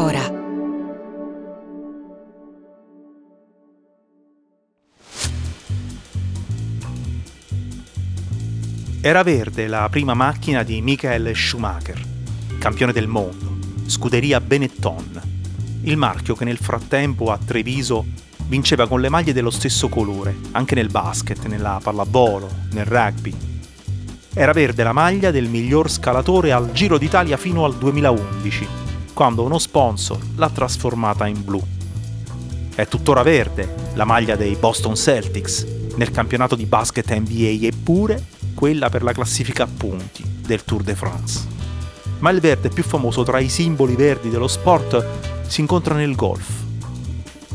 Cora. Era verde la prima macchina di Michael Schumacher, campione del mondo, scuderia Benetton, il marchio che nel frattempo a Treviso vinceva con le maglie dello stesso colore, anche nel basket, nella pallavolo, nel rugby. Era verde la maglia del miglior scalatore al Giro d'Italia fino al 2011, quando uno sponsor l'ha trasformata in blu. È tuttora verde la maglia dei Boston Celtics nel campionato di basket NBA eppure quella per la classifica a punti del Tour de France. Ma il verde più famoso tra i simboli verdi dello sport si incontra nel golf.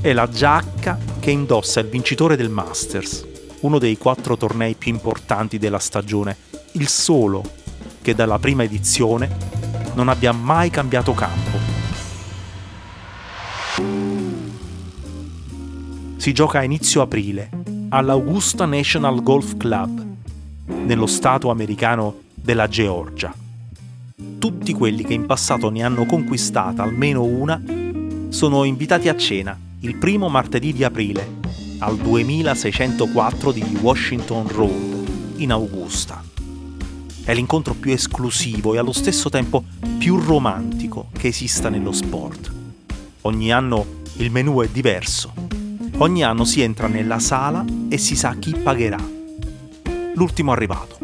È la giacca che indossa il vincitore del Masters, uno dei quattro tornei più importanti della stagione, il solo che dalla prima edizione non abbia mai cambiato campo. Si gioca a inizio aprile all'Augusta National Golf Club, nello stato americano della Georgia. Tutti quelli che in passato ne hanno conquistata almeno una sono invitati a cena il primo martedì di aprile al 2604 di Washington Road in Augusta. È l'incontro più esclusivo e allo stesso tempo più romantico che esista nello sport. Ogni anno il menù è diverso. Ogni anno si entra nella sala e si sa chi pagherà. L'ultimo arrivato,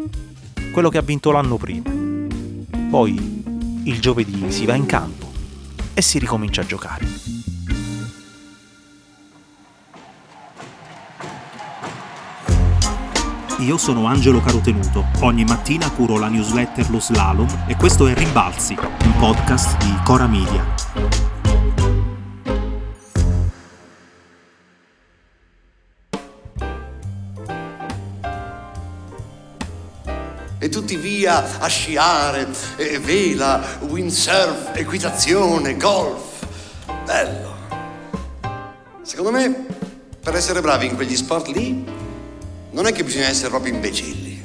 quello che ha vinto l'anno prima. Poi il giovedì si va in campo e si ricomincia a giocare. Io sono Angelo Carotenuto. Ogni mattina curo la newsletter Lo Slalom e questo è Rimbalzi, un podcast di Cora Media. E tutti via a sciare, e vela, windsurf, equitazione, golf. Bello. Secondo me, per essere bravi in quegli sport lì, non è che bisogna essere proprio imbecilli.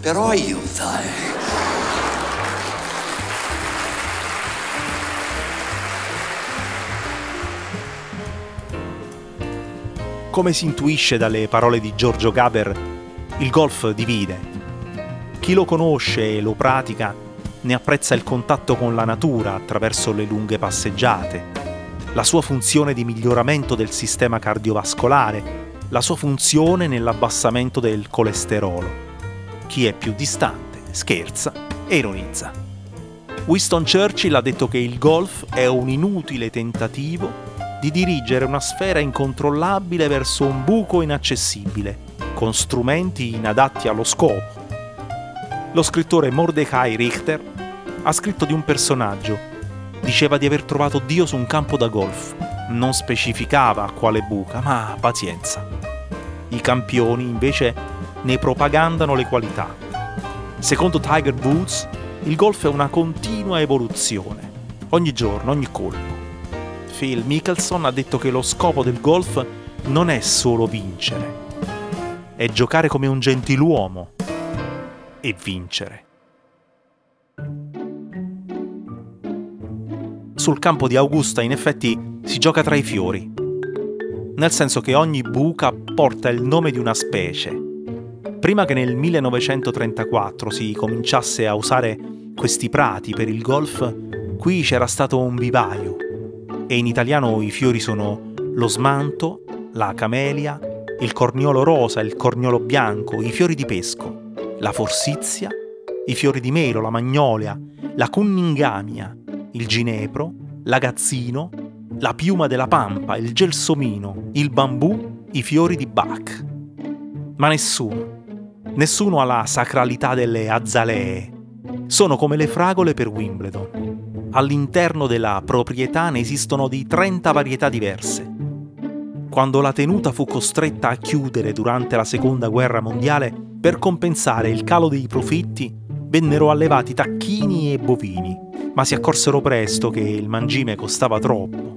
Però aiuta, eh. Come si intuisce dalle parole di Giorgio Gaber, il golf divide. Chi lo conosce e lo pratica ne apprezza il contatto con la natura attraverso le lunghe passeggiate, la sua funzione di miglioramento del sistema cardiovascolare, la sua funzione nell'abbassamento del colesterolo. Chi è più distante scherza e ironizza. Winston Churchill ha detto che il golf è un inutile tentativo di dirigere una sfera incontrollabile verso un buco inaccessibile, con strumenti inadatti allo scopo. Lo scrittore Mordecai Richter ha scritto di un personaggio. Diceva di aver trovato Dio su un campo da golf. Non specificava a quale buca, ma pazienza. I campioni invece ne propagandano le qualità. Secondo Tiger Woods, il golf è una continua evoluzione, ogni giorno, ogni colpo. Phil Mickelson ha detto che lo scopo del golf non è solo vincere, è giocare come un gentiluomo e vincere. Sul campo di Augusta in effetti si gioca tra i fiori, nel senso che ogni buca porta il nome di una specie. Prima che nel 1934 si cominciasse a usare questi prati per il golf, qui c'era stato un vivaio e in italiano i fiori sono lo smanto, la camelia, il corniolo rosa, il corniolo bianco, i fiori di pesco, la forsizia, i fiori di melo, la magnolia, la cunningamia, il ginepro, l'agazzino, la piuma della pampa, il gelsomino, il bambù, i fiori di Bach. Ma nessuno, Nessuno ha la sacralità delle azalee. Sono come le fragole per Wimbledon. All'interno della proprietà ne esistono di 30 varietà diverse. Quando la tenuta fu costretta a chiudere durante la seconda guerra mondiale, per compensare il calo dei profitti, vennero allevati tacchini e bovini, ma si accorsero presto che il mangime costava troppo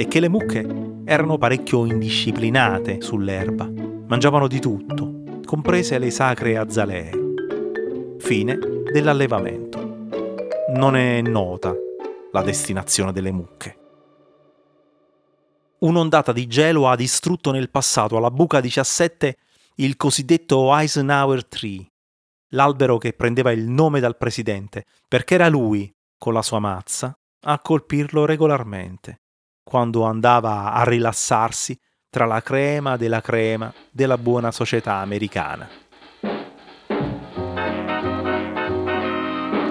e che le mucche erano parecchio indisciplinate sull'erba. Mangiavano di tutto, comprese le sacre azalee. Fine dell'allevamento. Non è nota la destinazione delle mucche. Un'ondata di gelo ha distrutto nel passato alla buca 17 il cosiddetto Eisenhower Tree, l'albero che prendeva il nome dal presidente, perché era lui, con la sua mazza, a colpirlo regolarmente, quando andava a rilassarsi tra la crema della crema della buona società americana.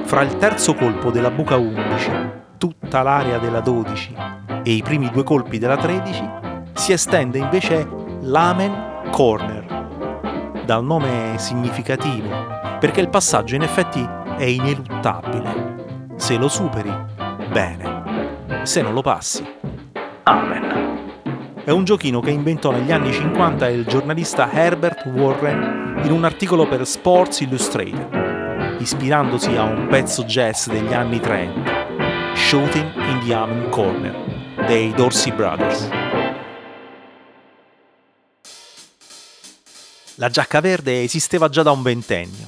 Fra il terzo colpo della buca 11, tutta l'area della 12 e i primi due colpi della 13 si estende invece l'Amen Corner, dal nome significativo, perché il passaggio in effetti è ineluttabile. Se lo superi, bene. Se non lo passi, amen è un giochino che inventò negli anni 50 il giornalista Herbert Warren in un articolo per Sports Illustrated, ispirandosi a un pezzo jazz degli anni 30, Shooting in the Amen Corner, dei Dorsey Brothers. La giacca verde esisteva già da un ventennio.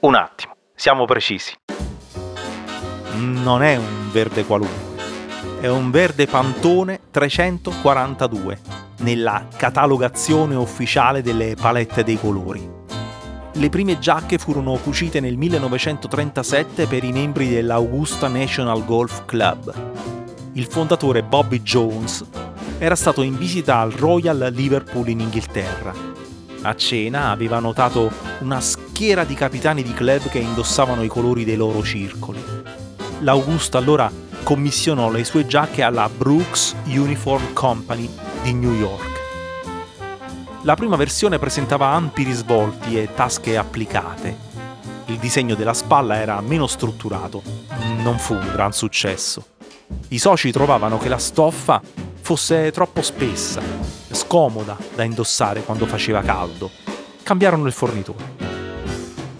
Un attimo, siamo precisi. Non è un verde qualunque è un verde Pantone 342 nella catalogazione ufficiale delle palette dei colori. Le prime giacche furono cucite nel 1937 per i membri dell'Augusta National Golf Club. Il fondatore Bobby Jones era stato in visita al Royal Liverpool in Inghilterra. A cena aveva notato una schiera di capitani di club che indossavano i colori dei loro circoli. L'Augusta allora commissionò le sue giacche alla Brooks Uniform Company di New York. La prima versione presentava ampi risvolti e tasche applicate. Il disegno della spalla era meno strutturato, non fu un gran successo. I soci trovavano che la stoffa fosse troppo spessa, scomoda da indossare quando faceva caldo. Cambiarono il fornitore.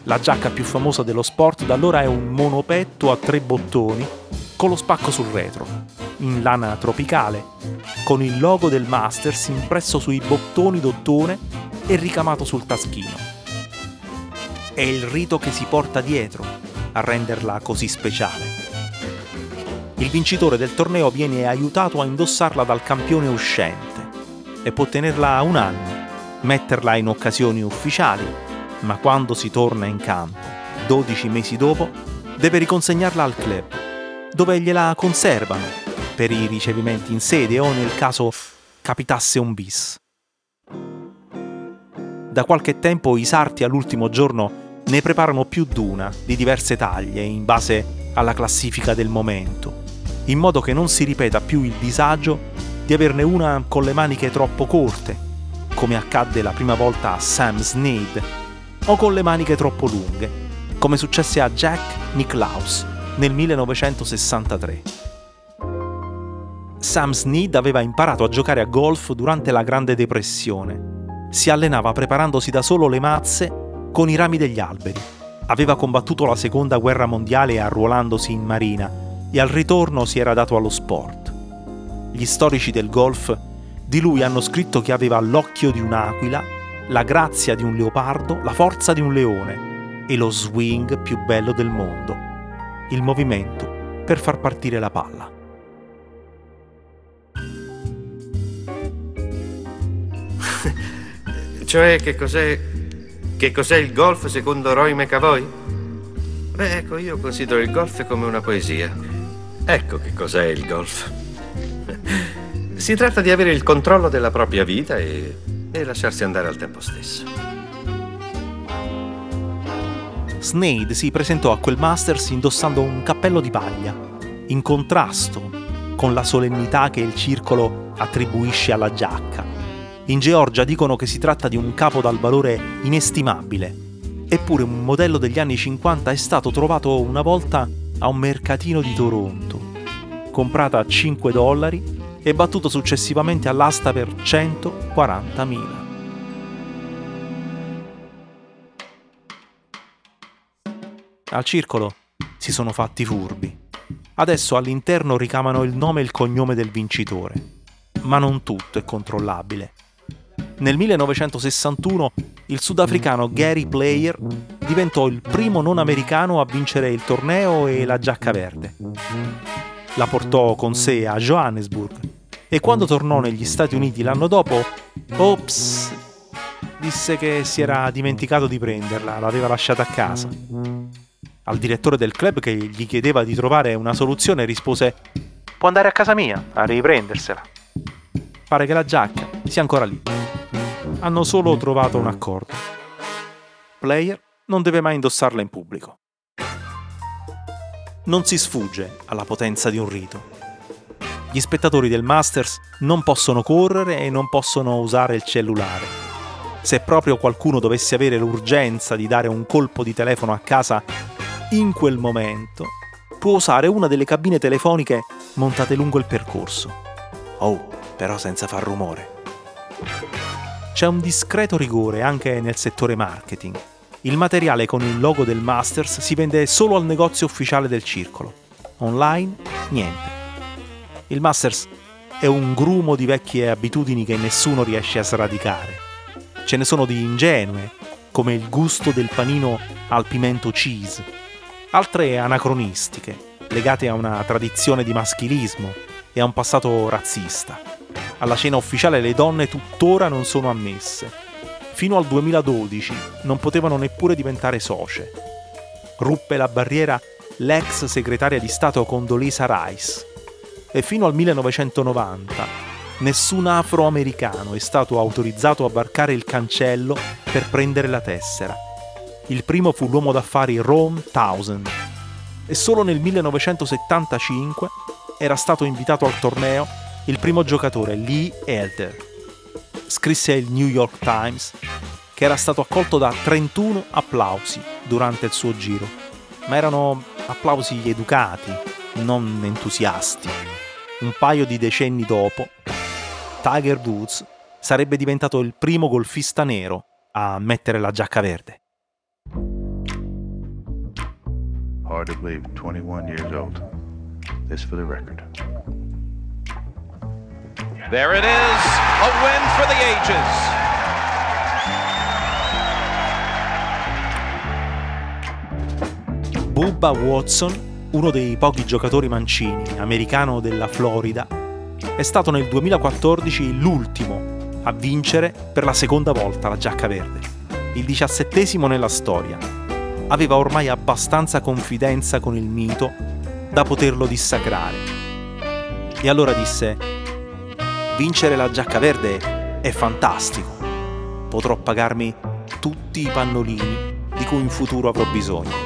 La giacca più famosa dello sport da allora è un monopetto a tre bottoni con lo spacco sul retro, in lana tropicale, con il logo del Masters impresso sui bottoni d'ottone e ricamato sul taschino. È il rito che si porta dietro a renderla così speciale. Il vincitore del torneo viene aiutato a indossarla dal campione uscente e può tenerla un anno, metterla in occasioni ufficiali, ma quando si torna in campo, 12 mesi dopo, deve riconsegnarla al club dove gliela conservano per i ricevimenti in sede o nel caso capitasse un bis. Da qualche tempo i sarti all'ultimo giorno ne preparano più d'una di diverse taglie in base alla classifica del momento, in modo che non si ripeta più il disagio di averne una con le maniche troppo corte, come accadde la prima volta a Sam Snead, o con le maniche troppo lunghe, come successe a Jack Nicklaus nel 1963. Sam Snead aveva imparato a giocare a golf durante la Grande Depressione. Si allenava preparandosi da solo le mazze con i rami degli alberi. Aveva combattuto la Seconda Guerra Mondiale arruolandosi in marina e al ritorno si era dato allo sport. Gli storici del golf di lui hanno scritto che aveva l'occhio di un'aquila, la grazia di un leopardo, la forza di un leone e lo swing più bello del mondo il movimento per far partire la palla. cioè, che cos'è, che cos'è il golf secondo Roy McAvoy? Beh, ecco, io considero il golf come una poesia. Ecco che cos'è il golf. Si tratta di avere il controllo della propria vita e, e lasciarsi andare al tempo stesso. Snade si presentò a quel Masters indossando un cappello di paglia, in contrasto con la solennità che il circolo attribuisce alla giacca. In Georgia dicono che si tratta di un capo dal valore inestimabile, Eppure un modello degli anni 50 è stato trovato una volta a un mercatino di Toronto, comprata a 5 dollari e battuto successivamente all'asta per 140.000. Al circolo si sono fatti furbi. Adesso all'interno ricamano il nome e il cognome del vincitore. Ma non tutto è controllabile. Nel 1961 il sudafricano Gary Player diventò il primo non americano a vincere il torneo e la giacca verde. La portò con sé a Johannesburg e quando tornò negli Stati Uniti l'anno dopo, ops, disse che si era dimenticato di prenderla, l'aveva lasciata a casa. Al direttore del club che gli chiedeva di trovare una soluzione rispose Può andare a casa mia a riprendersela. Pare che la giacca sia ancora lì. Hanno solo trovato un accordo. Player non deve mai indossarla in pubblico. Non si sfugge alla potenza di un rito. Gli spettatori del Masters non possono correre e non possono usare il cellulare. Se proprio qualcuno dovesse avere l'urgenza di dare un colpo di telefono a casa in quel momento può usare una delle cabine telefoniche montate lungo il percorso. Oh, però senza far rumore. C'è un discreto rigore anche nel settore marketing. Il materiale con il logo del Masters si vende solo al negozio ufficiale del circolo. Online, niente. Il Masters è un grumo di vecchie abitudini che nessuno riesce a sradicare. Ce ne sono di ingenue, come il gusto del panino al pimento cheese altre anacronistiche, legate a una tradizione di maschilismo e a un passato razzista. Alla cena ufficiale le donne tuttora non sono ammesse. Fino al 2012 non potevano neppure diventare socie. Ruppe la barriera l'ex segretaria di Stato Condoleezza Rice. E fino al 1990 nessun afroamericano è stato autorizzato a varcare il cancello per prendere la tessera il primo fu l'uomo d'affari Ron Townsend e solo nel 1975 era stato invitato al torneo il primo giocatore Lee Elder. Scrisse il New York Times che era stato accolto da 31 applausi durante il suo giro, ma erano applausi educati, non entusiasti. Un paio di decenni dopo, Tiger Woods sarebbe diventato il primo golfista nero a mettere la giacca verde. Hard to believe, 21 years old. This for the record. There it is, a win for the ages. Bubba Watson, uno dei pochi giocatori mancini, americano della Florida, è stato nel 2014 l'ultimo a vincere per la seconda volta la giacca verde, il diciassettesimo nella storia aveva ormai abbastanza confidenza con il mito da poterlo dissacrare. E allora disse, vincere la giacca verde è fantastico, potrò pagarmi tutti i pannolini di cui in futuro avrò bisogno.